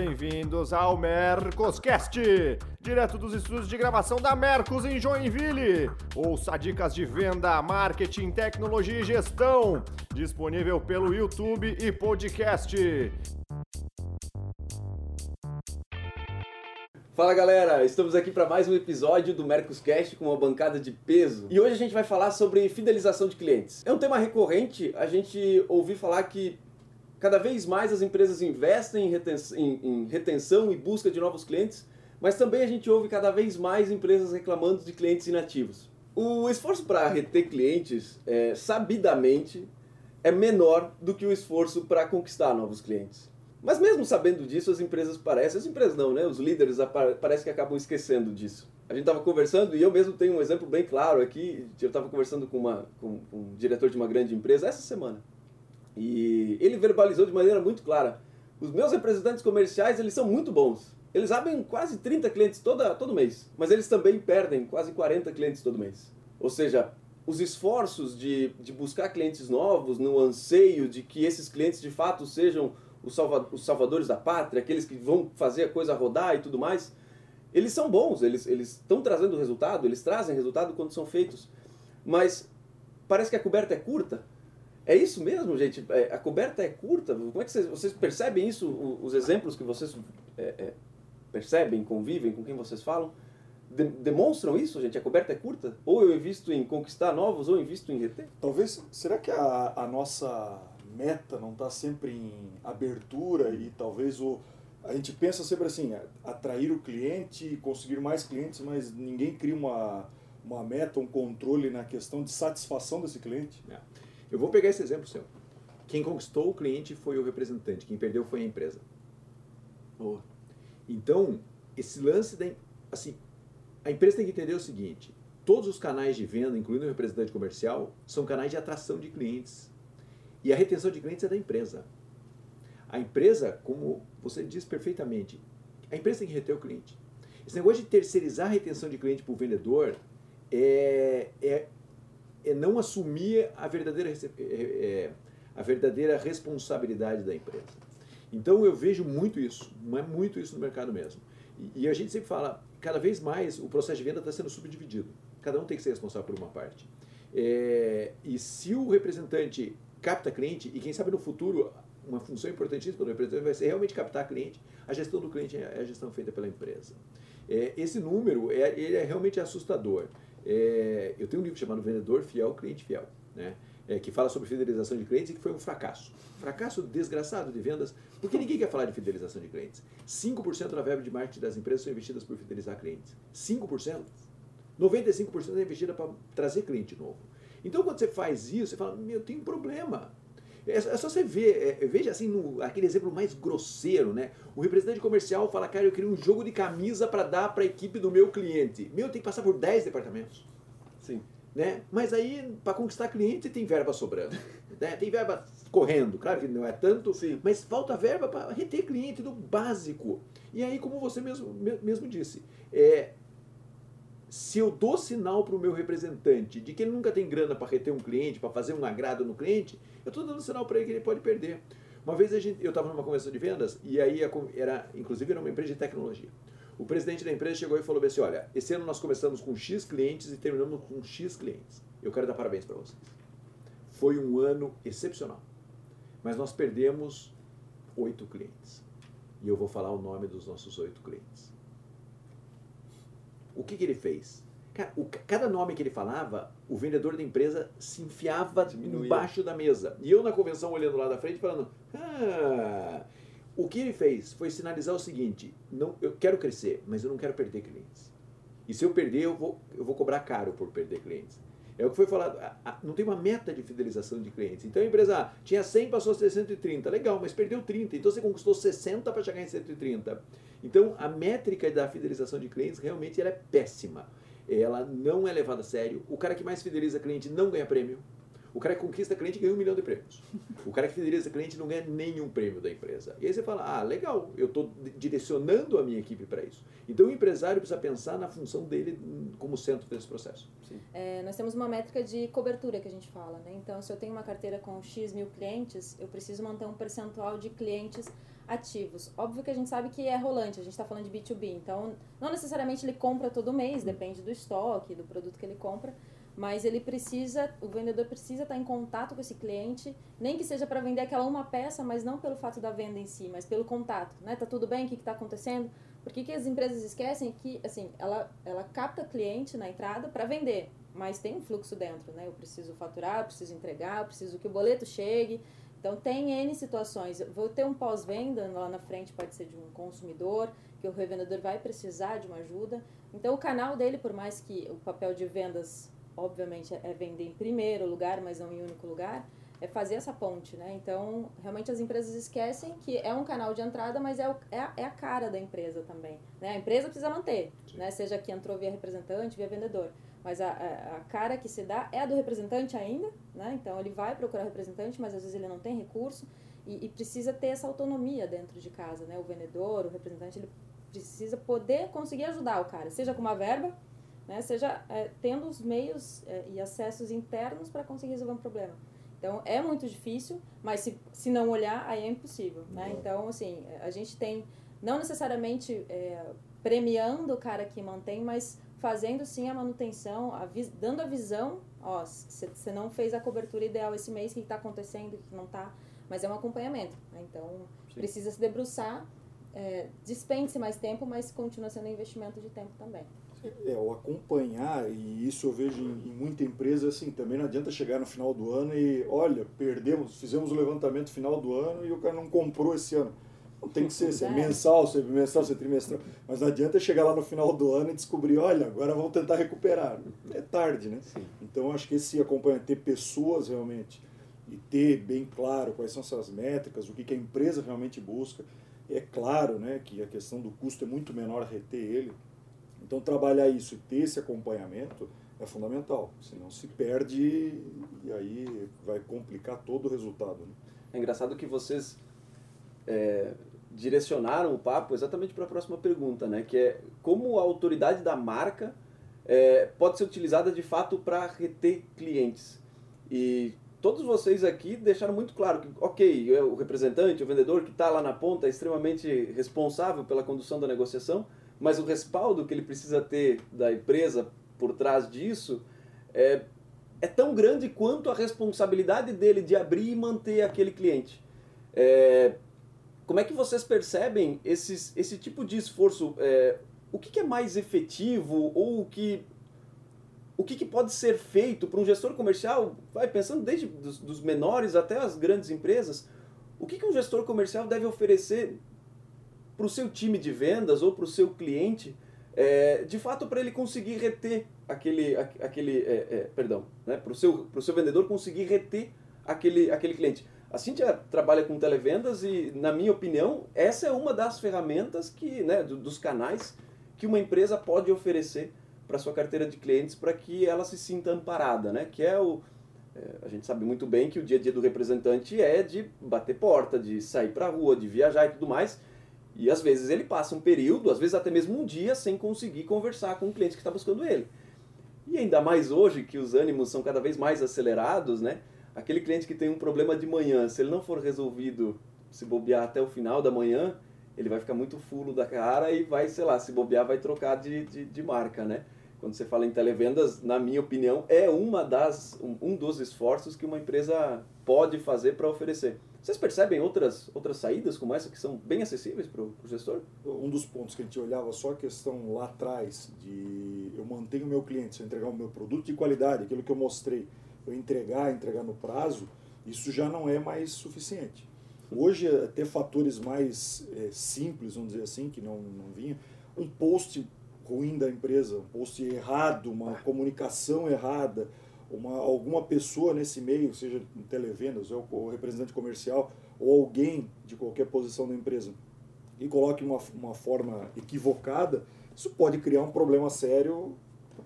Bem-vindos ao Mercoscast, direto dos estúdios de gravação da Mercos em Joinville. Ouça dicas de venda, marketing, tecnologia e gestão, disponível pelo YouTube e podcast. Fala galera, estamos aqui para mais um episódio do Mercoscast com uma bancada de peso. E hoje a gente vai falar sobre fidelização de clientes. É um tema recorrente, a gente ouvir falar que cada vez mais as empresas investem em retenção, em, em retenção e busca de novos clientes, mas também a gente ouve cada vez mais empresas reclamando de clientes inativos. O esforço para reter clientes, é, sabidamente, é menor do que o esforço para conquistar novos clientes. Mas mesmo sabendo disso, as empresas parecem, as empresas não, né? Os líderes parece que acabam esquecendo disso. A gente estava conversando e eu mesmo tenho um exemplo bem claro aqui. Eu estava conversando com, uma, com, com um diretor de uma grande empresa essa semana. E ele verbalizou de maneira muito clara. Os meus representantes comerciais, eles são muito bons. Eles abrem quase 30 clientes toda, todo mês, mas eles também perdem quase 40 clientes todo mês. Ou seja, os esforços de, de buscar clientes novos, no anseio de que esses clientes de fato sejam os, salva, os salvadores da pátria, aqueles que vão fazer a coisa rodar e tudo mais, eles são bons, eles estão trazendo resultado, eles trazem resultado quando são feitos. Mas parece que a coberta é curta. É isso mesmo, gente? É, a coberta é curta? Como é que vocês, vocês percebem isso? Os exemplos que vocês é, é, percebem, convivem, com quem vocês falam? De, demonstram isso, gente? A coberta é curta? Ou eu invisto em conquistar novos, ou eu invisto em reter? Talvez, será que a, a nossa meta não está sempre em abertura e talvez o a gente pensa sempre assim, atrair o cliente, conseguir mais clientes, mas ninguém cria uma, uma meta, um controle na questão de satisfação desse cliente. É. Eu vou pegar esse exemplo seu. Quem conquistou o cliente foi o representante, quem perdeu foi a empresa. Boa. Então, esse lance da. Assim, a empresa tem que entender o seguinte: todos os canais de venda, incluindo o representante comercial, são canais de atração de clientes. E a retenção de clientes é da empresa. A empresa, como você diz perfeitamente, a empresa tem que reter o cliente. Esse negócio de terceirizar a retenção de cliente para o vendedor é, é, é, não assumir a verdadeira, é, é, a verdadeira responsabilidade da empresa. Então eu vejo muito isso, é muito isso no mercado mesmo. E, e a gente sempre fala, cada vez mais o processo de venda está sendo subdividido. Cada um tem que ser responsável por uma parte. É, e se o representante capta cliente e quem sabe no futuro uma função importantíssima do representante vai ser realmente captar cliente. A gestão do cliente é a gestão feita pela empresa. É, esse número é, ele é realmente assustador. É, eu tenho um livro chamado Vendedor Fiel, Cliente Fiel, né? É, que fala sobre fidelização de clientes e que foi um fracasso. Fracasso desgraçado de vendas, porque ninguém quer falar de fidelização de clientes. 5% da verba de marketing das empresas são investidas por fidelizar clientes. 5%? 95% é investida para trazer cliente novo. Então, quando você faz isso, você fala, meu, tem um problema. É, é só você ver, é, veja assim, no, aquele exemplo mais grosseiro, né? O representante comercial fala, cara, eu queria um jogo de camisa para dar para a equipe do meu cliente. Meu, tem que passar por 10 departamentos. Sim. Né? Mas aí, para conquistar cliente, tem verba sobrando. né? Tem verba correndo, claro que não é tanto, Sim. mas falta verba para reter cliente do básico. E aí, como você mesmo, mesmo disse, é, se eu dou sinal para o meu representante de que ele nunca tem grana para reter um cliente, para fazer um agrado no cliente, eu estou dando sinal para ele que ele pode perder. Uma vez gente, eu estava numa convenção de vendas e aí era, inclusive era uma empresa de tecnologia. O presidente da empresa chegou e falou assim, olha, esse ano nós começamos com X clientes e terminamos com X clientes. Eu quero dar parabéns para vocês. Foi um ano excepcional. Mas nós perdemos oito clientes. E eu vou falar o nome dos nossos oito clientes o que, que ele fez? Cara, o, cada nome que ele falava, o vendedor da empresa se enfiava Diminuía. embaixo da mesa. E eu na convenção olhando lá da frente falando, ah, o que ele fez foi sinalizar o seguinte, não, eu quero crescer, mas eu não quero perder clientes. E se eu perder, eu vou, eu vou cobrar caro por perder clientes. É o que foi falado, não tem uma meta de fidelização de clientes. Então a empresa ah, tinha 100, passou a ser 130, legal, mas perdeu 30, então você conquistou 60 para chegar em 130. Então a métrica da fidelização de clientes realmente ela é péssima. Ela não é levada a sério. O cara que mais fideliza cliente não ganha prêmio. O cara que conquista cliente ganha um milhão de prêmios. O cara que fideliza cliente não ganha nenhum prêmio da empresa. E aí você fala, ah, legal, eu estou direcionando a minha equipe para isso. Então o empresário precisa pensar na função dele como centro desse processo. É, nós temos uma métrica de cobertura que a gente fala, né? Então, se eu tenho uma carteira com X mil clientes, eu preciso manter um percentual de clientes ativos. Óbvio que a gente sabe que é rolante, a gente está falando de B2B, então não necessariamente ele compra todo mês, depende do estoque, do produto que ele compra, mas ele precisa, o vendedor precisa estar em contato com esse cliente, nem que seja para vender aquela uma peça, mas não pelo fato da venda em si, mas pelo contato, né? Tá tudo bem? O que está acontecendo? Por que, que as empresas esquecem que, assim, ela, ela capta cliente na entrada para vender, mas tem um fluxo dentro, né? Eu preciso faturar, preciso entregar, preciso que o boleto chegue. Então, tem N situações. vou ter um pós-venda lá na frente, pode ser de um consumidor, que o revendedor vai precisar de uma ajuda. Então, o canal dele, por mais que o papel de vendas, obviamente, é vender em primeiro lugar, mas não em único lugar, é fazer essa ponte, né? Então, realmente as empresas esquecem que é um canal de entrada, mas é, o, é, a, é a cara da empresa também, né? A empresa precisa manter, né? Seja que entrou via representante, via vendedor. Mas a, a, a, cara que se dá é a do representante ainda, né? Então, ele vai procurar representante, mas às vezes ele não tem recurso e, e precisa ter essa autonomia dentro de casa, né? O vendedor, o representante, ele precisa poder conseguir ajudar o cara, seja com uma verba, né? Seja é, tendo os meios é, e acessos internos para conseguir resolver um problema. Então, é muito difícil, mas se, se não olhar, aí é impossível, né? Então, assim, a gente tem, não necessariamente é, premiando o cara que mantém, mas fazendo sim a manutenção, a dando a visão, ó, você não fez a cobertura ideal esse mês, o que está acontecendo, o que não está, mas é um acompanhamento, né? Então, sim. precisa se debruçar, é, dispense mais tempo, mas continua sendo um investimento de tempo também. É, o acompanhar, e isso eu vejo em, em, muita empresa, assim, também não adianta chegar no final do ano e, olha, perdemos, fizemos o levantamento final do ano e o cara não comprou esse ano. Não tem que ser, ser mensal, ser mensal, ser trimestral, mas não adianta chegar lá no final do ano e descobrir, olha, agora vamos tentar recuperar. É tarde, né? Sim. Então, acho que esse acompanhamento, ter pessoas realmente e ter bem claro quais são suas métricas, o que, que a empresa realmente busca, é claro né, que a questão do custo é muito menor reter ele, então, trabalhar isso e ter esse acompanhamento é fundamental, senão se perde e aí vai complicar todo o resultado. Né? É engraçado que vocês é, direcionaram o papo exatamente para a próxima pergunta, né? que é como a autoridade da marca é, pode ser utilizada de fato para reter clientes. E todos vocês aqui deixaram muito claro que, ok, o representante, o vendedor que está lá na ponta é extremamente responsável pela condução da negociação, mas o respaldo que ele precisa ter da empresa por trás disso é, é tão grande quanto a responsabilidade dele de abrir e manter aquele cliente. É, como é que vocês percebem esses, esse tipo de esforço? É, o que, que, é mais efetivo ou o que, o que, que pode ser feito para um gestor comercial? Vai pensando desde dos, dos menores até as grandes empresas. O que, que um gestor comercial deve oferecer para o seu time de vendas ou para o seu cliente, é, de fato para ele conseguir reter aquele, aquele é, é, perdão, né, para o seu, seu vendedor conseguir reter aquele, aquele cliente. A Cintia trabalha com televendas e, na minha opinião, essa é uma das ferramentas que, né, dos canais que uma empresa pode oferecer para sua carteira de clientes para que ela se sinta amparada, né? Que é o é, a gente sabe muito bem que o dia a dia do representante é de bater porta, de sair para a rua, de viajar e tudo mais. E às vezes ele passa um período, às vezes até mesmo um dia, sem conseguir conversar com o cliente que está buscando ele. E ainda mais hoje, que os ânimos são cada vez mais acelerados, né? Aquele cliente que tem um problema de manhã, se ele não for resolvido, se bobear até o final da manhã, ele vai ficar muito fulo da cara e vai, sei lá, se bobear, vai trocar de, de, de marca, né? Quando você fala em televendas, na minha opinião, é uma das, um, um dos esforços que uma empresa pode fazer para oferecer. Vocês percebem outras, outras saídas como essa que são bem acessíveis para o gestor? Um dos pontos que a gente olhava só a questão lá atrás de eu mantenho o meu cliente, se eu entregar o meu produto de qualidade, aquilo que eu mostrei, eu entregar, entregar no prazo, isso já não é mais suficiente. Hoje, até fatores mais é, simples, vamos dizer assim, que não, não vinha, um post ruim da empresa, um post errado, uma comunicação errada, uma, alguma pessoa nesse meio, seja em televendas ou, ou representante comercial, ou alguém de qualquer posição da empresa, e coloque uma, uma forma equivocada, isso pode criar um problema sério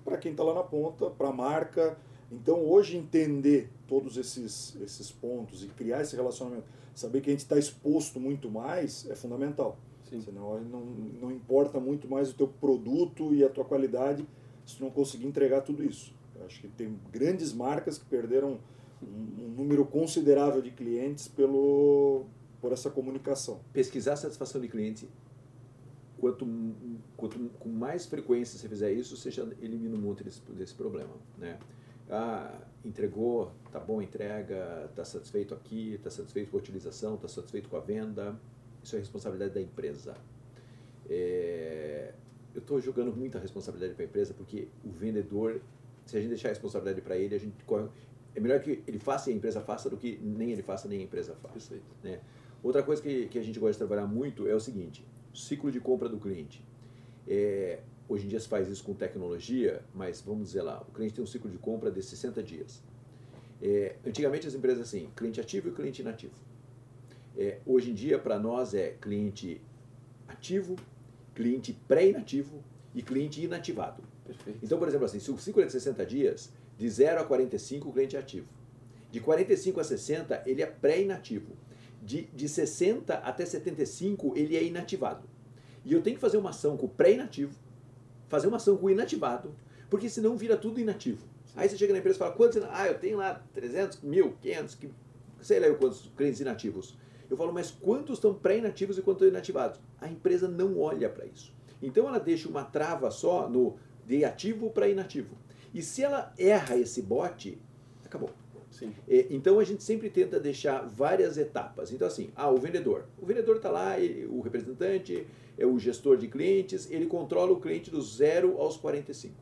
para quem está lá na ponta, para a marca. Então, hoje, entender todos esses, esses pontos e criar esse relacionamento, saber que a gente está exposto muito mais, é fundamental. Sim. Senão, não, não importa muito mais o teu produto e a tua qualidade se tu não conseguir entregar tudo isso. Acho que tem grandes marcas que perderam um, um número considerável de clientes pelo, por essa comunicação. Pesquisar a satisfação de cliente, quanto, quanto com mais frequência você fizer isso, você já elimina um monte desse, desse problema. Né? Ah, entregou, tá bom a entrega, tá satisfeito aqui, tá satisfeito com a utilização, tá satisfeito com a venda. Isso é responsabilidade da empresa. É, eu estou jogando muita responsabilidade para a empresa porque o vendedor, se a gente deixar a responsabilidade para ele, a gente corre, é melhor que ele faça e a empresa faça do que nem ele faça nem a empresa faça. Né? Outra coisa que, que a gente gosta de trabalhar muito é o seguinte: ciclo de compra do cliente. É, hoje em dia se faz isso com tecnologia, mas vamos dizer lá, o cliente tem um ciclo de compra de 60 dias. É, antigamente as empresas assim, cliente ativo e cliente inativo. É, hoje em dia para nós é cliente ativo, cliente pré-inativo e cliente inativado. Perfeito. Então, por exemplo, assim, se o ciclo é de 60 dias, de 0 a 45 o cliente é ativo. De 45 a 60 ele é pré-inativo. De, de 60 até 75 ele é inativado. E eu tenho que fazer uma ação com o pré-inativo, fazer uma ação com o inativado, porque senão vira tudo inativo. Aí você chega na empresa e fala, quantos? Ah, eu tenho lá 300, mil, 500, sei lá quantos clientes inativos. Eu falo, mas quantos estão pré-inativos e quantos estão inativados? A empresa não olha para isso. Então ela deixa uma trava só no de ativo para inativo. E se ela erra esse bote, acabou. Sim. É, então a gente sempre tenta deixar várias etapas. Então assim, ah, o vendedor. O vendedor está lá, ele, o representante, é o gestor de clientes, ele controla o cliente do 0 aos 45.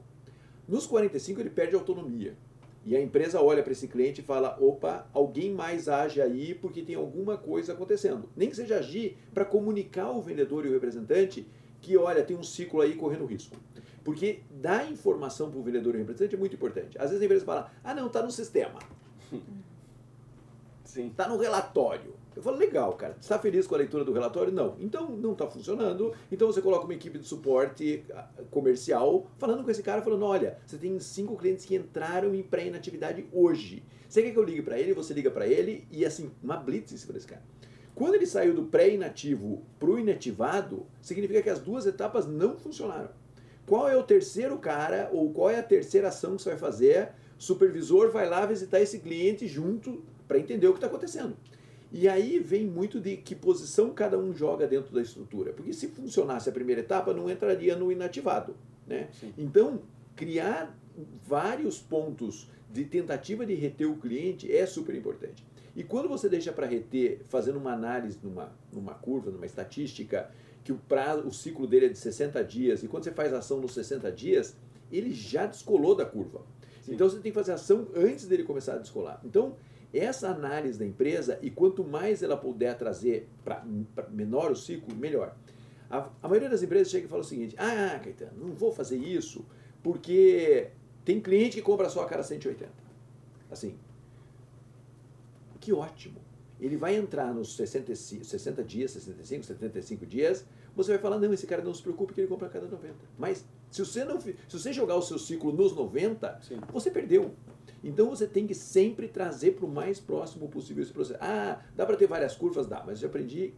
Nos 45 ele perde autonomia. E a empresa olha para esse cliente e fala: opa, alguém mais age aí porque tem alguma coisa acontecendo. Nem que seja agir para comunicar ao vendedor e o representante que, olha, tem um ciclo aí correndo risco. Porque dar informação para o vendedor e o representante é muito importante. Às vezes a empresa fala: ah, não, está no sistema. Sim. Está no relatório. Eu falo, legal, cara. Está feliz com a leitura do relatório? Não. Então não está funcionando. Então você coloca uma equipe de suporte ah, comercial falando com esse cara, falando: olha, você tem cinco clientes que entraram em pré-inatividade hoje. Você quer que eu ligue para ele? Você liga para ele e assim, uma blitz em cima cara. Quando ele saiu do pré-inativo para o inativado, significa que as duas etapas não funcionaram. Qual é o terceiro cara ou qual é a terceira ação que você vai fazer? Supervisor vai lá visitar esse cliente junto para entender o que está acontecendo. E aí vem muito de que posição cada um joga dentro da estrutura. Porque se funcionasse a primeira etapa, não entraria no inativado. Né? Então, criar vários pontos de tentativa de reter o cliente é super importante. E quando você deixa para reter, fazendo uma análise numa, numa curva, numa estatística, que o prazo, o ciclo dele é de 60 dias, e quando você faz ação nos 60 dias, ele já descolou da curva. Sim. Então você tem que fazer ação antes dele começar a descolar. Então, essa análise da empresa, e quanto mais ela puder trazer para menor o ciclo, melhor. A, a, maioria das empresas chega e fala o seguinte: ah, Caetano, não vou fazer isso porque tem cliente que compra só a cada 180. Assim, que ótimo. Ele vai entrar nos 65, 60 dias, 65, 75 dias, você vai falar, não, esse cara não se preocupe que ele compra a cada 90. Mas se você, não, se você jogar o seu ciclo nos 90, Sim. você perdeu. Então você tem que sempre trazer para o mais próximo possível esse processo. Ah, dá para ter várias curvas? Dá, mas eu aprendi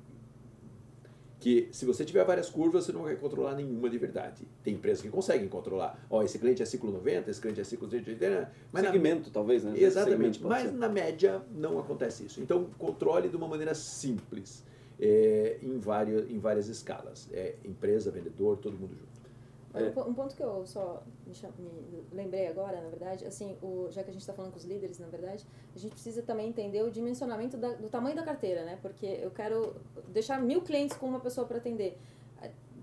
que se você tiver várias curvas, você não vai controlar nenhuma de verdade. Tem empresas que conseguem controlar. Ó, oh, esse cliente é ciclo 90, esse cliente é ciclo 180. Mas Segmento, na... talvez, né? Exatamente. Mas ser. na média não acontece isso. Então, controle de uma maneira simples, é, em, várias, em várias escalas. É, empresa, vendedor, todo mundo junto. É. Um ponto que eu só me, lembrei agora, na verdade, assim, o, já que a gente está falando com os líderes, na verdade, a gente precisa também entender o dimensionamento da, do tamanho da carteira, né? Porque eu quero deixar mil clientes com uma pessoa para atender.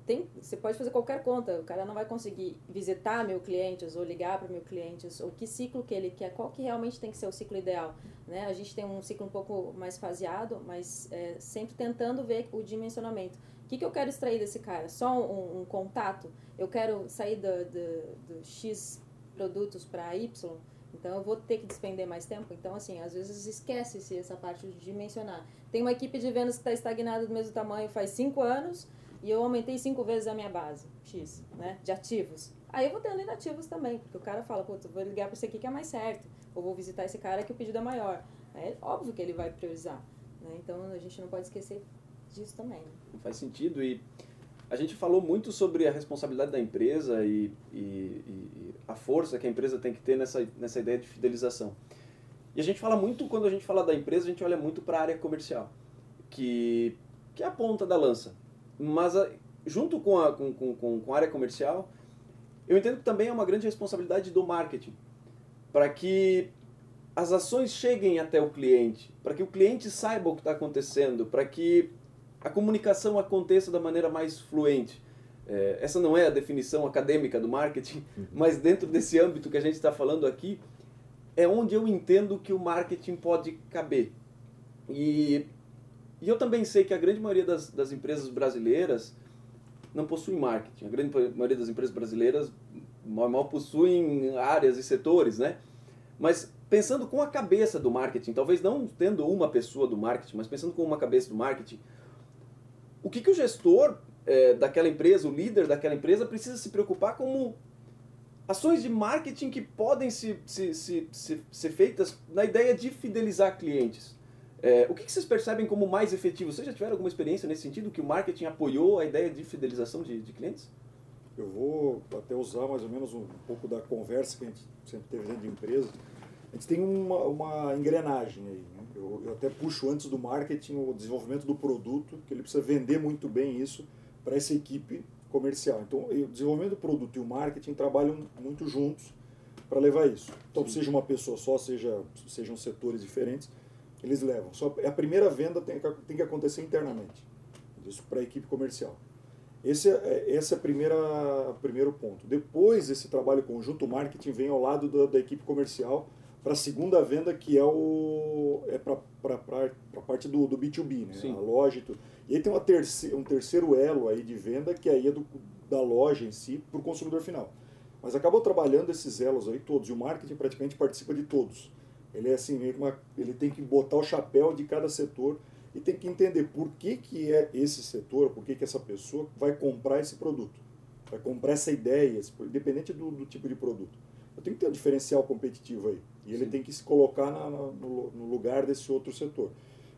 Tem, você pode fazer qualquer conta, o cara não vai conseguir visitar mil clientes ou ligar para mil clientes, ou que ciclo que ele quer, qual que realmente tem que ser o ciclo ideal. Né? A gente tem um ciclo um pouco mais faseado, mas é, sempre tentando ver o dimensionamento que, que eu quero extrair desse cara? Só um, um contato? Eu quero sair do, do, do X produtos para Y? Então eu vou ter que despender mais tempo. Então, assim, às vezes esquece-se essa parte de dimensionar. Tem uma equipe de vendas que está estagnada do mesmo tamanho faz cinco anos e eu aumentei cinco vezes a minha base, X, né, de ativos. Aí eu vou tendo inativos também, porque o cara fala, putz, vou ligar para esse aqui que é mais certo, ou vou visitar esse cara que o pedido é maior. É óbvio que ele vai priorizar. Né? Então a gente não pode esquecer disso também. Né? Faz sentido e a gente falou muito sobre a responsabilidade da empresa e, e, e, a força que a empresa tem que ter nessa, nessa ideia de fidelização. E a gente fala muito, quando a gente fala da empresa, a gente olha muito para a área comercial. que, que é a ponta da lança. Mas a, junto com a, com, com, com a área comercial, eu entendo que também é uma grande responsabilidade do marketing para que as ações cheguem até o cliente, para que o cliente saiba o que está acontecendo, para que a comunicação aconteça da maneira mais fluente. É, essa não é a definição acadêmica do marketing, uhum. mas dentro desse âmbito que a gente está falando aqui, é onde eu entendo que o marketing pode caber. E, e eu também sei que a grande maioria das, das empresas brasileiras não possui marketing. A grande maioria das empresas brasileiras mal, mal possuem áreas e setores, né? Mas pensando com a cabeça do marketing, talvez não tendo uma pessoa do marketing, mas pensando com uma cabeça do marketing, o que, que o gestor é, daquela empresa, o líder daquela empresa, precisa se preocupar como ações de marketing que podem se, se, se, se ser feitas na ideia de fidelizar clientes. É, o que, que vocês percebem como mais efetivo? Vocês já tiveram alguma experiência nesse sentido, que o marketing apoiou a ideia de fidelização de, de clientes? Eu vou até usar mais ou menos um pouco da conversa que a gente sempre teve dentro de empresa. A gente tem uma, uma engrenagem aí. Né? Eu, eu até puxo antes do marketing o desenvolvimento do produto, que ele precisa vender muito bem isso para essa equipe comercial. Então, o desenvolvimento do produto e o marketing trabalham muito juntos para levar isso. Então, Sim. seja uma pessoa só, seja sejam setores diferentes, eles levam. Só a primeira venda tem que, tem que acontecer internamente. Isso para a equipe comercial. Esse é, esse é primeira primeiro ponto. Depois, esse trabalho conjunto, o marketing vem ao lado da, da equipe comercial para a segunda venda, que é o é para a parte do, do B2B, né? Sim. a loja e tudo. E aí tem uma terceira, um terceiro elo aí de venda, que aí é do, da loja em si para o consumidor final. Mas acabou trabalhando esses elos aí todos, e o marketing praticamente participa de todos. Ele é assim, uma, ele tem que botar o chapéu de cada setor e tem que entender por que, que é esse setor, por que, que essa pessoa vai comprar esse produto, vai comprar essa ideia, independente do, do tipo de produto. Eu tenho que ter um diferencial competitivo aí. E ele Sim. tem que se colocar na, no, no, lugar desse outro setor.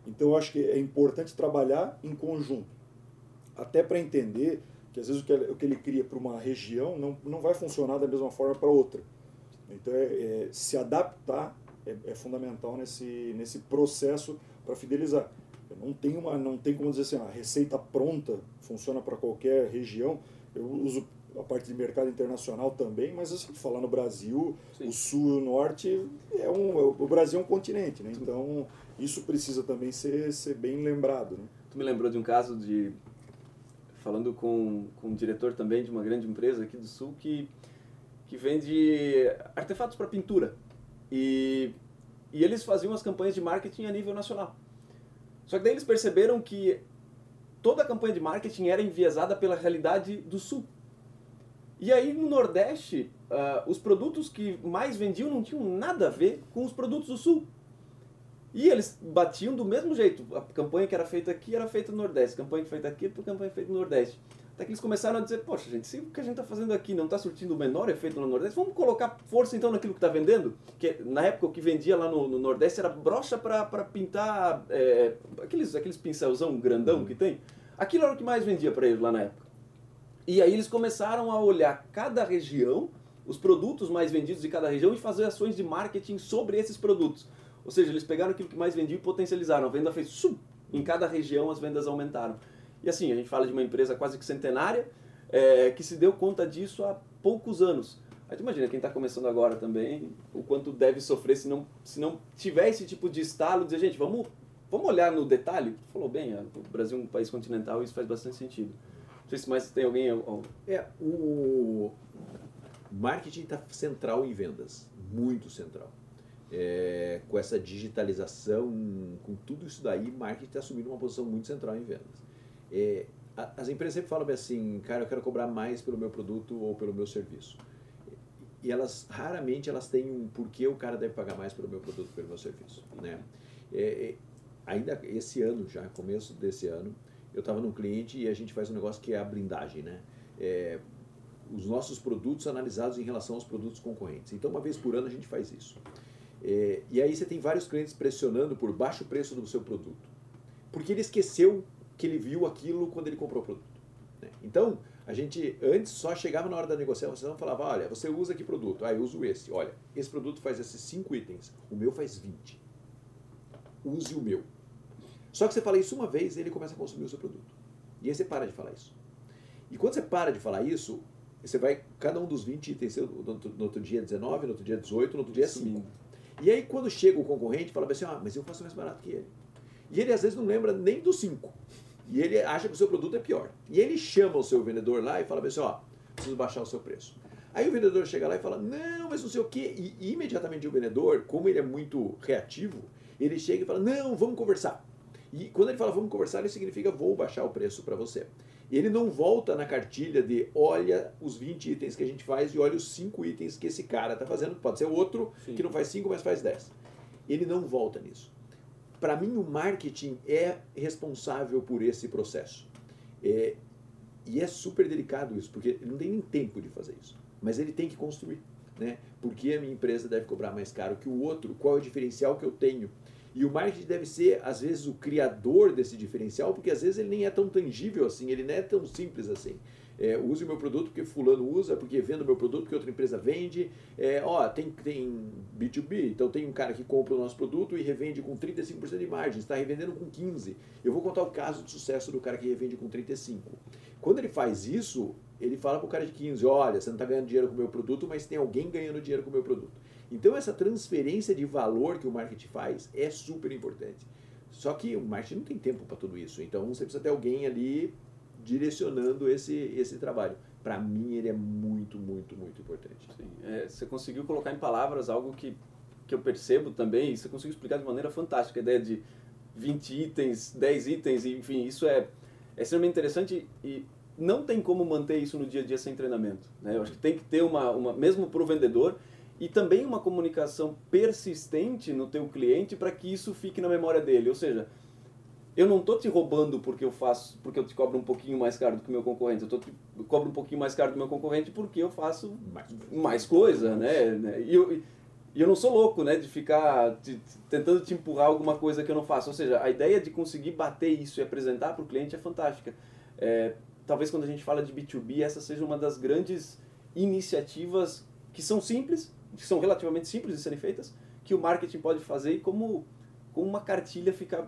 Então eu acho que é importante trabalhar em conjunto. Até para entender que às vezes o que, ele, o que ele cria para uma região não, não vai funcionar da mesma forma para outra. Então é, é, se adaptar é, é fundamental nesse, nesse processo para fidelizar. Não tem, uma, não tem como dizer assim, a receita pronta funciona para qualquer região. Eu uso a parte de mercado internacional também, mas assim, falar no Brasil, Sim. o sul e o norte, é um, é o Brasil é um continente, né? Então, isso precisa também ser, ser bem lembrado, né? Tu me lembrou de um caso de, falando com, com um diretor também de uma grande empresa aqui do sul, que, que vende artefatos para pintura. E, e eles faziam as campanhas de marketing a nível nacional. Só que daí eles perceberam que toda a campanha de marketing era enviesada pela realidade do Sul. E aí no Nordeste, uh, os produtos que mais vendiam não tinham nada a ver com os produtos do Sul. E eles batiam do mesmo jeito. A campanha que era feita aqui era feita no Nordeste, a campanha feita aqui, a campanha feita no Nordeste. Até que eles começaram a dizer, poxa gente, se o que a gente está fazendo aqui não está surtindo o menor efeito no Nordeste, vamos colocar força então naquilo que está vendendo? Que na época o que vendia lá no, no Nordeste era brocha para pintar é, aqueles, aqueles pincelzão grandão que tem. Aquilo era o que mais vendia para eles lá na época. E aí eles começaram a olhar cada região, os produtos mais vendidos de cada região e fazer ações de marketing sobre esses produtos. Ou seja, eles pegaram aquilo que mais vendia e potencializaram. A venda fez sub, em cada região as vendas aumentaram. E assim, a gente fala de uma empresa quase que centenária, é, que se deu conta disso há poucos anos. Aí tu imagina quem está começando agora também, o quanto deve sofrer se não, se não tiver esse tipo de estalo, dizer, gente, vamos, vamos olhar no detalhe. Tu falou bem, o Brasil é um país continental e isso faz bastante sentido. Sei se mais tem alguém... É, o marketing está central em vendas, muito central. É, com essa digitalização, com tudo isso daí, marketing está assumindo uma posição muito central em vendas. É, as empresas sempre falam assim, cara, eu quero cobrar mais pelo meu produto ou pelo meu serviço. E elas, raramente, elas têm um porquê o cara deve pagar mais pelo meu produto, pelo meu serviço, né? É, é, ainda esse ano, já começo desse ano, eu estava num cliente e a gente faz um negócio que é a blindagem, né? É, os nossos produtos analisados em relação aos produtos concorrentes. Então, uma vez por ano a gente faz isso. É, e aí você tem vários clientes pressionando por baixo preço do seu produto. Porque ele esqueceu que ele viu aquilo quando ele comprou o produto. Né? Então, a gente antes só chegava na hora da negociação e falava, olha, você usa que produto? Ah, eu uso esse. Olha, esse produto faz esses cinco itens, o meu faz 20. Use o meu. Só que você fala isso uma vez, ele começa a consumir o seu produto. E aí você para de falar isso. E quando você para de falar isso, você vai, cada um dos 20 itens, no outro, no outro dia 19, no outro dia 18, no outro dia 5. E aí quando chega o concorrente, fala assim, ah, mas eu faço mais barato que ele. E ele às vezes não lembra nem dos 5. E ele acha que o seu produto é pior. E ele chama o seu vendedor lá e fala assim, ó, preciso baixar o seu preço. Aí o vendedor chega lá e fala, não, mas não sei o quê. E, e imediatamente o vendedor, como ele é muito reativo, ele chega e fala, não, vamos conversar. E quando ele fala vamos conversar, isso significa vou baixar o preço para você. Ele não volta na cartilha de olha os 20 itens que a gente faz e olha os 5 itens que esse cara está fazendo. Pode ser outro Sim. que não faz 5, mas faz 10. Ele não volta nisso. Para mim, o marketing é responsável por esse processo. É, e é super delicado isso, porque ele não tem nem tempo de fazer isso. Mas ele tem que construir. Né? Porque a minha empresa deve cobrar mais caro que o outro? Qual é o diferencial que eu tenho? E o marketing deve ser, às vezes, o criador desse diferencial, porque às vezes ele nem é tão tangível assim, ele não é tão simples assim. É, use o meu produto porque fulano usa, porque vendo o meu produto porque outra empresa vende. É, ó, tem, tem B2B, então tem um cara que compra o nosso produto e revende com 35% de margem, está revendendo com 15%. Eu vou contar o caso de sucesso do cara que revende com 35%. Quando ele faz isso, ele fala para o cara de 15%, olha, você não está ganhando dinheiro com o meu produto, mas tem alguém ganhando dinheiro com o meu produto. Então essa transferência de valor que o marketing faz é super importante. Só que o marketing não tem tempo para tudo isso. Então você precisa ter alguém ali direcionando esse, esse trabalho. Para mim ele é muito, muito, muito importante. É, você conseguiu colocar em palavras algo que, que eu percebo também, e você conseguiu explicar de maneira fantástica, a ideia de 20 itens, 10 itens, enfim, isso é, é extremamente interessante e não tem como manter isso no dia a dia sem treinamento. Né? Eu acho que tem que ter uma, uma mesmo para o vendedor, e também uma comunicação persistente no teu cliente para que isso fique na memória dele. Ou seja, eu não estou te roubando porque eu faço, porque eu te cobro um pouquinho mais caro do que o meu concorrente. Eu, tô te, eu cobro um pouquinho mais caro do meu concorrente porque eu faço mais, mais coisa, né? E eu, e eu não sou louco, né, de ficar te, tentando te empurrar alguma coisa que eu não faço. Ou seja, a ideia de conseguir bater isso e apresentar para o cliente é fantástica. É, talvez quando a gente fala de B2B, essa seja uma das grandes iniciativas que são simples, que são relativamente simples de serem feitas, que o marketing pode fazer e como, como uma cartilha ficar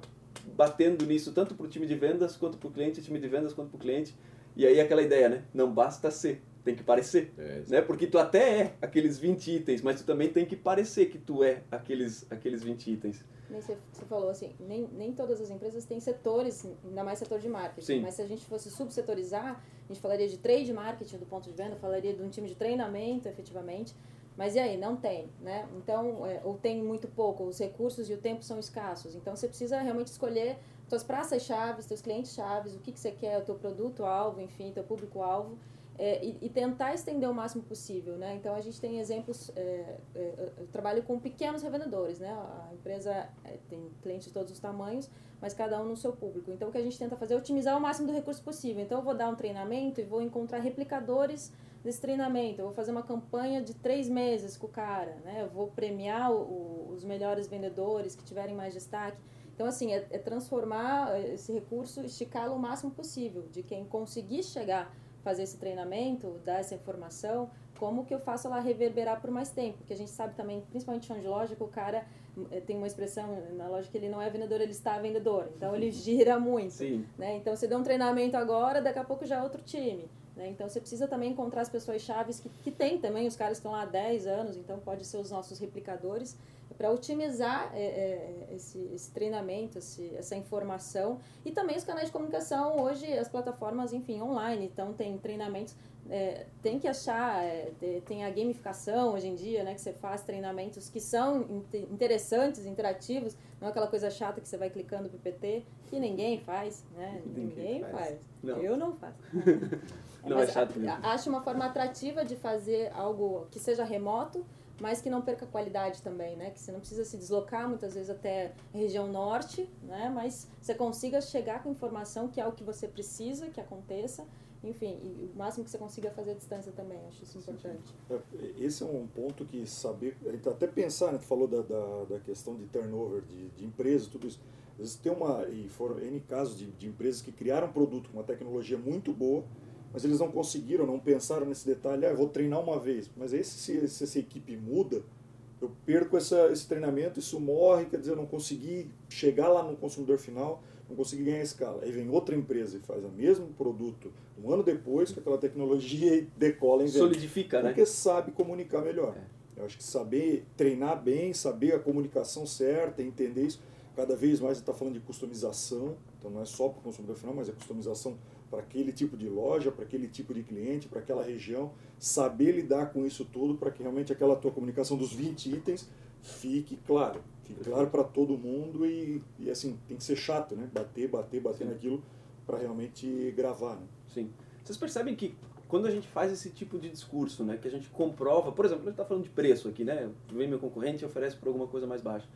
batendo nisso, tanto para o time de vendas, quanto para o cliente, time de vendas, quanto para o cliente. E aí aquela ideia, né? Não basta ser, tem que parecer. É, né? Porque tu até é aqueles 20 itens, mas tu também tem que parecer que tu é aqueles, aqueles 20 itens. Você, você falou assim, nem, nem todas as empresas têm setores, ainda mais setor de marketing. Sim. Mas se a gente fosse subsetorizar, a gente falaria de trade marketing do ponto de venda, falaria de um time de treinamento, efetivamente. Mas e aí? Não tem, né? Então, é, ou tem muito pouco, os recursos e o tempo são escassos. Então, você precisa realmente escolher suas praças-chave, seus clientes-chave, o que, que você quer, o teu produto-alvo, enfim, teu público-alvo. É, e, e, tentar estender o máximo possível, né? Então a gente tem exemplos, é, é, eu trabalho com pequenos revendedores, né? A empresa é, tem clientes de todos os tamanhos, mas cada um no seu público. Então o que a gente tenta fazer é otimizar o máximo do recurso possível. Então eu vou dar um treinamento e vou encontrar replicadores desse treinamento. Eu vou fazer uma campanha de três meses com o cara, né? Eu vou premiar o, os melhores vendedores que tiverem mais destaque. Então, assim, é, é transformar esse recurso, esticá-lo o máximo possível, de quem conseguir chegar, fazer esse treinamento, dar essa informação, como que eu faço ela reverberar por mais tempo. Porque a gente sabe também, principalmente chão de loja, que o cara eh, tem uma expressão na loja que ele não é vendedor, ele está vendedor. Então, ele gira muito. Sim. Né? Então, você dá um treinamento agora, daqui a pouco já é outro time. Né? Então você precisa também encontrar as pessoas chaves que, que tem também, os caras estão lá há 10 anos, então pode ser os nossos replicadores, para otimizar é, é, esse, esse, treinamento, esse, essa informação. E também os canais de comunicação, hoje as plataformas, enfim, online, então tem treinamentos, é, tem que achar, é, tem a gamificação hoje em dia, né, que você faz treinamentos que são interessantes, interativos, não é aquela coisa chata que você vai clicando pro PT, que ninguém faz, né? Ninguém, ninguém faz. faz. Não. Eu não faço. Não é chato mesmo. Acho uma forma atrativa de fazer algo que seja remoto, mas que não perca qualidade também, né? Que você não precisa se deslocar muitas vezes até a região norte, né? Mas você consiga chegar com informação que é o que você precisa que aconteça. Enfim, e o máximo que você consiga fazer à distância também, acho isso importante. É, esse é um ponto que saber, até pensar, né, tu falou da, da, da questão de turnover, de, de empresas, tudo isso. Às vezes tem uma, e foram N casos de, de empresas que criaram um produto com uma tecnologia muito boa, mas eles não conseguiram, não pensaram nesse detalhe, ah, eu vou treinar uma vez. Mas aí se, se essa equipe muda, eu perco essa, esse treinamento, isso morre, quer dizer, eu não consegui chegar lá no consumidor final, não consegui ganhar escala. Aí vem outra empresa e faz o mesmo produto um ano depois com aquela tecnologia e decola em venda. Solidifica, né? Porque sabe comunicar melhor. É. Eu acho que saber treinar bem, saber a comunicação certa, entender isso. Cada vez mais está falando de customização, então não é só para o consumidor final, mas é customização para aquele tipo de loja, para aquele tipo de cliente, para aquela região. Saber lidar com isso tudo para que realmente aquela tua comunicação dos 20 itens fique claro. Fique claro para todo mundo e, e assim, tem que ser chato, né? Bater, bater, bater Sim. naquilo para realmente gravar, né? Sim. Vocês percebem que quando a gente faz esse tipo de discurso, né, que a gente comprova, por exemplo, a gente está falando de preço aqui, né? Vem meu concorrente e oferece por alguma coisa mais baixa.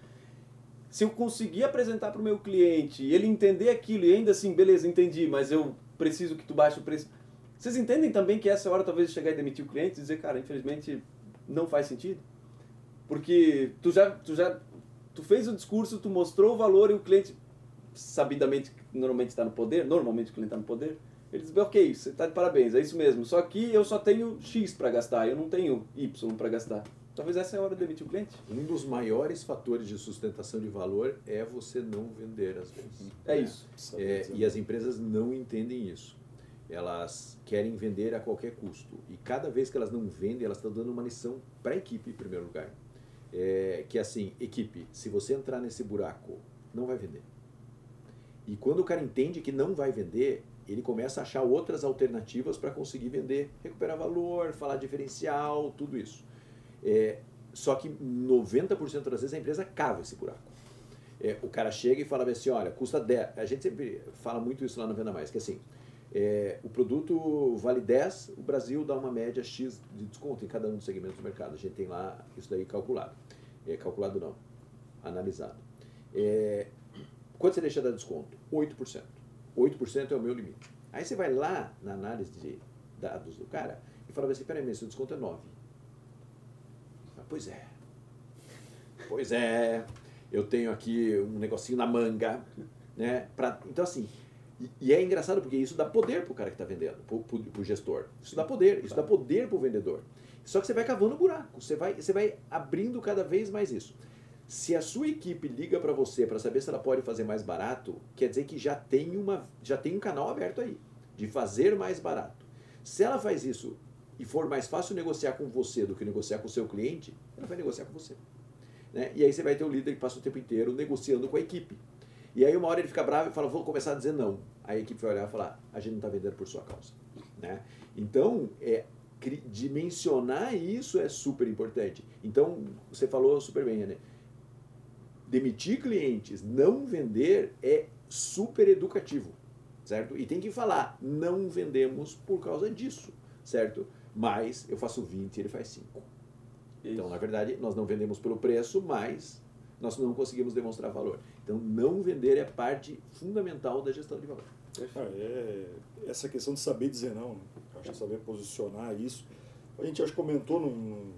Se eu conseguir apresentar para o meu cliente e ele entender aquilo e ainda assim, beleza, entendi, mas eu preciso que tu baixe o preço. Vocês entendem também que essa hora talvez chegar e demitir o cliente e dizer, cara, infelizmente não faz sentido? Porque tu já, tu já tu fez o discurso, tu mostrou o valor e o cliente, sabidamente, normalmente está no poder, normalmente o cliente está no poder, ele diz, ok, você está de parabéns, é isso mesmo, só que eu só tenho X para gastar, eu não tenho Y para gastar. Talvez essa é a hora de demitir o cliente. Um dos maiores fatores de sustentação de valor é você não vender às vezes. É isso. É, e as empresas não entendem isso. Elas querem vender a qualquer custo. E cada vez que elas não vendem, elas estão dando uma lição para a equipe, em primeiro lugar. É, que é assim, equipe, se você entrar nesse buraco, não vai vender. E quando o cara entende que não vai vender, ele começa a achar outras alternativas para conseguir vender, recuperar valor, falar diferencial, tudo isso. É, só que 90% das vezes a empresa cava esse buraco. É, o cara chega e fala assim, olha, custa 10. A gente sempre fala muito isso lá na Venda Mais, que assim, é, o produto vale 10, o Brasil dá uma média X de desconto em cada um dos segmentos do mercado. A gente tem lá isso daí calculado. É, calculado não, analisado. É, quanto você deixa de dar desconto? 8%. 8% é o meu limite. Aí você vai lá na análise de dados do cara e fala assim, peraí, mas seu desconto é 9. Pois é. Pois é. Eu tenho aqui um negocinho na manga, né? Pra, então assim, e, e é engraçado porque isso dá poder pro cara que está vendendo, pro, pro, pro gestor. Isso dá poder, isso dá poder pro vendedor. Só que você vai cavando buraco, você vai, você vai abrindo cada vez mais isso. Se a sua equipe liga para você para saber se ela pode fazer mais barato, quer dizer que já tem, uma, já tem um canal aberto aí, de fazer mais barato. Se ela faz isso e for mais fácil negociar com você do que negociar com o seu cliente, ela vai negociar com você. Né? E aí você vai ter o líder que passa o tempo inteiro negociando com a equipe. E aí uma hora ele fica bravo e fala, vou começar a dizer não. Aí a equipe vai olhar e falar, a gente não está vendendo por sua causa. Né? Então, é, dimensionar isso é super importante. Então, você falou super bem, né? Demitir clientes, não vender é super educativo, certo? E tem que falar, não vendemos por causa disso, certo? Mas eu faço 20 e ele faz 5. Então, na verdade, nós não vendemos pelo preço, mas nós não conseguimos demonstrar valor. Então, não vender é parte fundamental da gestão de valor. Ah, é essa questão de saber dizer não, né? Acho que saber posicionar isso. A gente acho que comentou num, num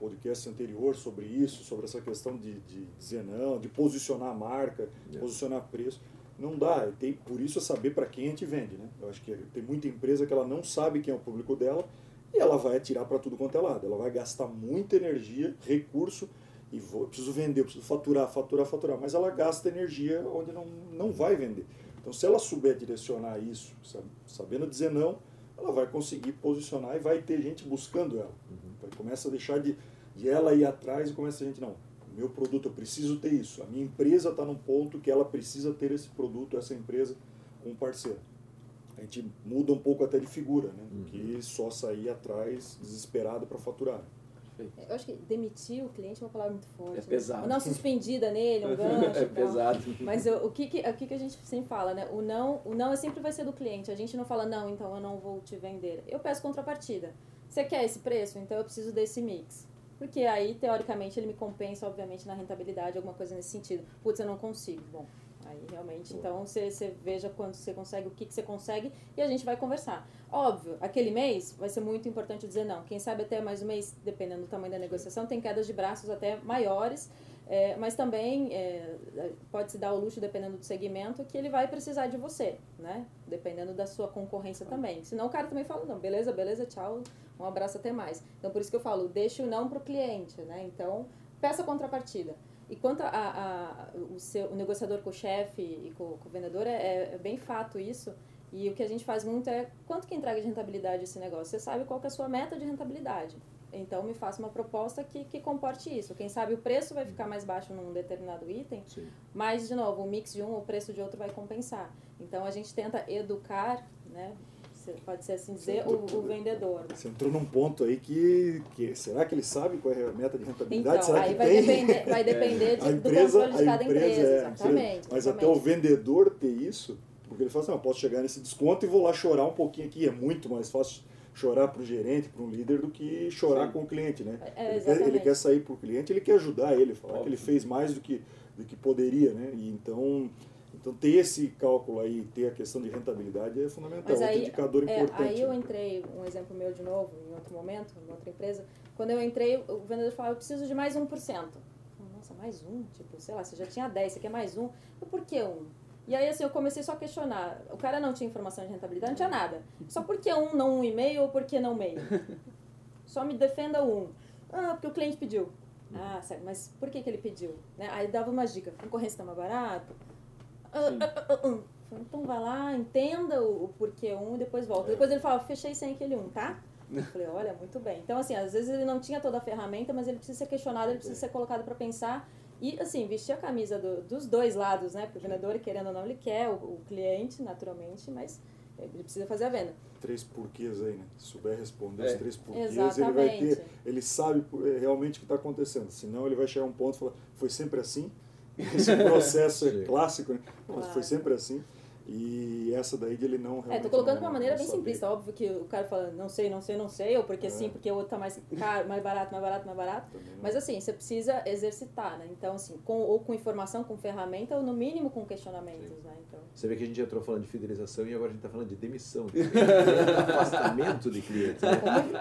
podcast anterior sobre isso, sobre essa questão de, de dizer não, de posicionar a marca, É. posicionar preço. Não dá, tem, por isso é saber para quem a gente vende, né? Eu acho que tem muita empresa que ela não sabe quem é o público dela e ela vai atirar para tudo quanto é lado. Ela vai gastar muita energia, recurso e vou, eu preciso vender, eu preciso faturar, faturar, faturar, mas ela gasta energia onde não, não vai vender. Então, se ela souber direcionar isso, sabe, sabendo dizer não, ela vai conseguir posicionar e vai ter gente buscando ela. Vai, começa a deixar de, de ela ir atrás e começa a gente, não, meu produto, eu preciso ter isso. A minha empresa está num ponto que ela precisa ter esse produto, essa empresa, com um parceiro. A gente muda um pouco até de figura, né? Do que só sair atrás desesperado para faturar. Eu acho que demitir o cliente é uma palavra muito forte. É né? pesado. Ou Não suspendida nele, um gancho. é e tal. pesado. Mas o, o que, que, o que, que a gente sempre fala, né? O não, o não é sempre vai ser do cliente. A gente não fala, não, então eu não vou te vender. Eu peço contrapartida. Você quer esse preço? Então eu preciso desse mix. Porque aí, teoricamente, ele me compensa, obviamente, na rentabilidade, alguma coisa nesse sentido. Putz, eu não consigo. Bom, aí realmente, então você, você veja quanto você consegue, o que, que você consegue, e a gente vai conversar. Óbvio, aquele mês vai ser muito importante dizer não. Quem sabe até mais um mês, dependendo do tamanho da negociação, tem quedas de braços até maiores, é, mas também é, pode se dar o luxo, dependendo do segmento, que ele vai precisar de você, né? Dependendo da sua concorrência também. Senão o cara também fala, não, beleza, beleza, tchau, um abraço até mais. Então por isso que eu falo, deixa o não pro cliente, né? Então, peça contrapartida. E quanto a, a- o, seu, o negociador com o chefe e com, com o vendedor, é, é bem fato isso. E o que a gente faz muito é quanto que entrega de rentabilidade esse negócio. Você sabe qual é a sua meta de rentabilidade. Então me faça uma proposta que, que comporte isso. Quem sabe o preço vai ficar mais baixo num determinado item, Sim. mas, de novo, o mix de um, o preço de outro vai compensar. Então a gente tenta educar, né? Pode ser assim dizer, o, o vendedor. Você entrou num ponto aí que, que será que ele sabe qual é a meta de rentabilidade? Então, será aí que vai tem? depender, vai depender de- a do empresa, controle de a cada empresa, empresa. é, exatamente. Mas até o vendedor ter isso, porque ele fala assim, ah, eu posso chegar nesse desconto e vou lá chorar um pouquinho aqui. É muito mais fácil chorar para o gerente, para um líder, do que chorar Sim. com o cliente, né? É, ele, quer, ele quer sair para o cliente, ele quer ajudar ele, falar Óbvio. que ele fez mais do que, do que poderia, né? E então, então ter esse cálculo aí, ter a questão de rentabilidade é fundamental, Mas outro aí, indicador é, importante. aí eu entrei, um exemplo meu de novo, em outro momento, em outra empresa. Quando eu entrei, o vendedor falava, eu preciso de mais 1%. Eu falei, Nossa, mais um? Tipo, sei lá, você já tinha 10, você quer mais um? Eu, por que um? E aí, assim, eu comecei só a questionar. O cara não tinha informação de rentabilidade, não tinha nada. Só por que um, não um e meio, ou por que não meio? Só me defenda um. Ah, porque o cliente pediu. Ah, certo, mas por que, que ele pediu? Né? Aí dava umas dicas. Concorrência tá mais barato? Ah, ah. Falei, Então vai lá, entenda o, o porquê um e depois volta. Depois ele fala, fechei sem aquele um, tá? Eu falei, olha, muito bem. Então, assim, às vezes ele não tinha toda a ferramenta, mas ele precisa ser questionado, ele precisa ser colocado para pensar e, assim, vestir a camisa do- dos dois lados, né? Porque o vendedor, querendo ou não, ele quer o, o cliente, naturalmente, mas ele precisa fazer a venda. Três porquês aí, né? Se souber responder É. os três porquês, ele vai ter, Exatamente. ele sabe eh, realmente o que está acontecendo. Senão ele vai chegar a um ponto e falar, foi sempre assim. Esse processo é Sim. clássico, né? Mas Claro. foi sempre assim. E essa daí de ele não É, realmente tô colocando de uma maneira não bem saber. simplista. Óbvio que o cara fala, não sei, não sei, não sei, ou porque É. sim, porque o outro tá mais caro, mais barato, mais barato, mais barato. Mas assim, você precisa exercitar, né? Então, assim, com, ou com informação, com ferramenta, ou no mínimo com questionamentos, né? Então, Você vê que a gente entrou falando de fidelização e agora a gente está falando de demissão. de clientes, afastamento de clientes. Né?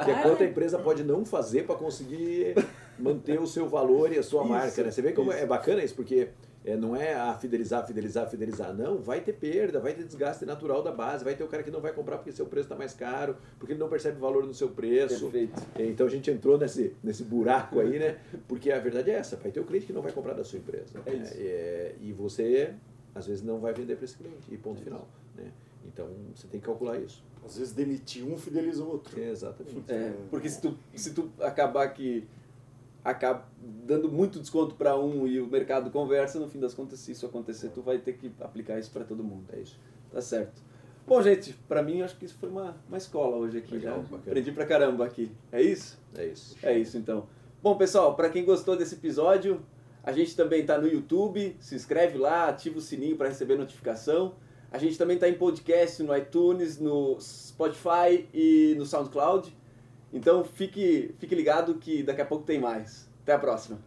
Que é quanto a empresa pode não fazer para conseguir manter o seu valor e a sua Isso, marca. Né? Você vê como isso. é bacana isso, porque é, não é a fidelizar, fidelizar, fidelizar. Não, vai ter perda, vai ter desgaste natural da base, vai ter o cara que não vai comprar porque seu preço está mais caro, porque ele não percebe valor no seu preço. Perfeito. Então a gente entrou nesse, nesse buraco aí, né? Porque a verdade é essa, vai ter o cliente que não vai comprar da sua empresa. É isso. É, e você, às vezes, não vai vender para esse cliente, e ponto final. Né? Então você tem que calcular isso. Às vezes demitir um fideliza o outro. Exatamente. É, porque se tu, se tu acabar que acaba dando muito desconto para um e o mercado conversa, no fim das contas, se isso acontecer, tu vai ter que aplicar isso para todo mundo. É isso. Tá certo. Bom, gente, para mim, acho que isso foi uma, uma escola hoje aqui. Legal, já. bacana. Aprendi pra caramba aqui. É isso? É isso. É isso então. Bom, pessoal, para quem gostou desse episódio, a gente também tá no YouTube, se inscreve lá, ativa o sininho para receber notificação. A gente também tá em podcast no iTunes, no Spotify e no SoundCloud. Então fique, fique ligado que daqui a pouco tem mais. Até a próxima.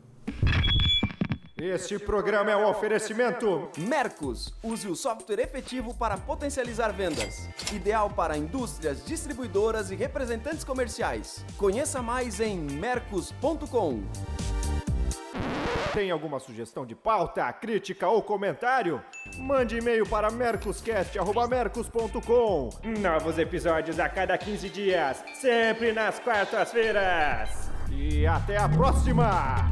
Este programa é um oferecimento. Mercos, use o software efetivo para potencializar vendas. Ideal para indústrias, distribuidoras e representantes comerciais. Conheça mais em mercos.com. Tem alguma sugestão de pauta, crítica ou comentário? Mande e-mail para mercoscast.mercos.com. Novos episódios a cada 15 dias, sempre nas quartas-feiras. E até a próxima!